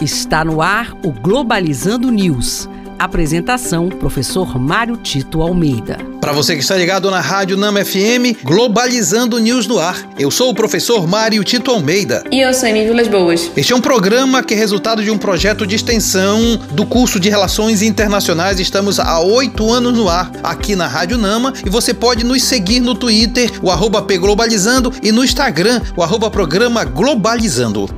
Está no ar o Globalizando News. Apresentação: Professor Mário Tito Almeida. Para você que está ligado na Rádio Nama FM, Globalizando News no ar. Eu sou o professor Mário Tito Almeida. E eu sou Emi Vilas Boas. Este é um programa que é resultado de um projeto de extensão do curso de Relações Internacionais. Estamos há oito anos no ar aqui na Rádio Nama e você pode nos seguir no Twitter, o arroba Globalizando, e no Instagram, o arroba Programa Globalizando.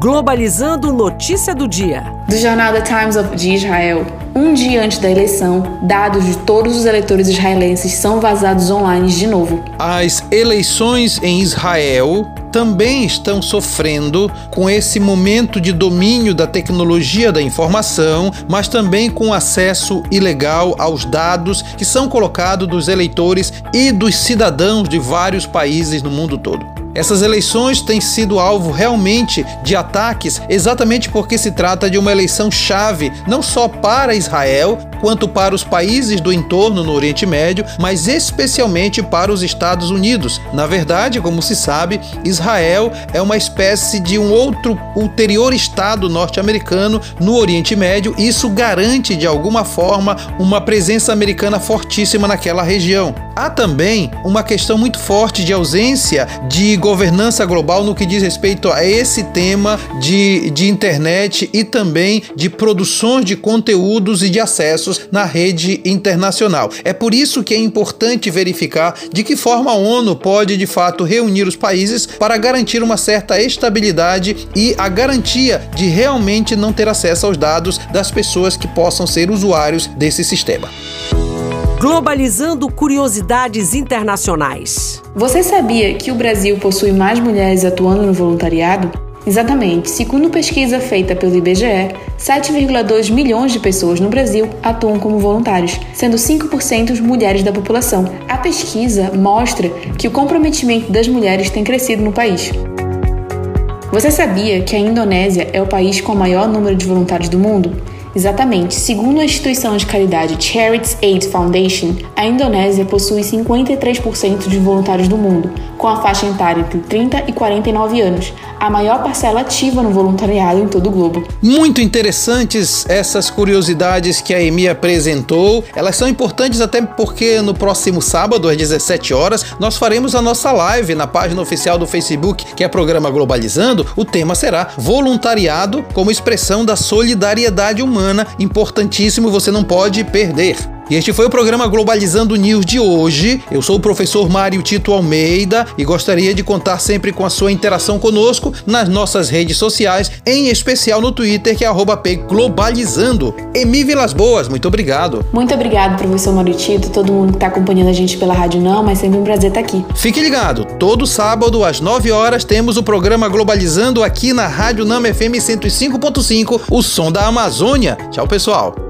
Globalizando Notícia do Dia. Do jornal The Times of de Israel. Um dia antes da eleição, dados de todos os eleitores israelenses são vazados online de novo. As eleições em Israel também estão sofrendo com esse momento de domínio da tecnologia da informação, mas também com acesso ilegal aos dados que são colocados dos eleitores e dos cidadãos de vários países no mundo todo. Essas eleições têm sido alvo realmente de ataques, exatamente porque se trata de uma eleição chave, não só para Israel, quanto para os países do entorno no Oriente Médio, mas especialmente para os Estados Unidos. Na verdade, como se sabe, Israel é uma espécie de um outro ulterior estado norte-americano no Oriente Médio, e isso garante de alguma forma uma presença americana fortíssima naquela região. Há também uma questão muito forte de ausência de governança global no que diz respeito a esse tema de, de internet e também de produções de conteúdos e de acessos na rede internacional. É por isso que é importante verificar de que forma a ONU pode de fato reunir os países para garantir uma certa estabilidade e a garantia de realmente não ter acesso aos dados das pessoas que possam ser usuários desse sistema. Globalizando curiosidades internacionais. Você sabia que o Brasil possui mais mulheres atuando no voluntariado? Exatamente, segundo pesquisa feita pelo IBGE, 7,2 milhões de pessoas no Brasil atuam como voluntários, sendo 5% mulheres da população. A pesquisa mostra que o comprometimento das mulheres tem crescido no país. Você sabia que a Indonésia é o país com o maior número de voluntários do mundo? Exatamente. Segundo a instituição de caridade Charities Aid Foundation, a Indonésia possui 53% de voluntários do mundo, com a faixa etária entre 30 e 49 anos, a maior parcela ativa no voluntariado em todo o globo. Muito interessantes essas curiosidades que a Emi apresentou. Elas são importantes até porque no próximo sábado, às 17 horas, nós faremos a nossa live na página oficial do Facebook, que é Programa Globalizando. O tema será voluntariado como expressão da solidariedade humana semana importantíssimo, você não pode perder. E este foi o programa Globalizando News de hoje. Eu sou o professor Mário Tito Almeida e gostaria de contar sempre com a sua interação conosco nas nossas redes sociais, em especial no Twitter, que é Globalizando. Emi Vilas Boas, muito obrigado. Muito obrigado, professor Mário Tito, todo mundo que está acompanhando a gente pela Rádio Não, mas sempre um prazer estar aqui. Fique ligado, todo sábado às 9 horas temos o programa Globalizando aqui na Rádio Nama FM 105.5, o som da Amazônia. Tchau, pessoal.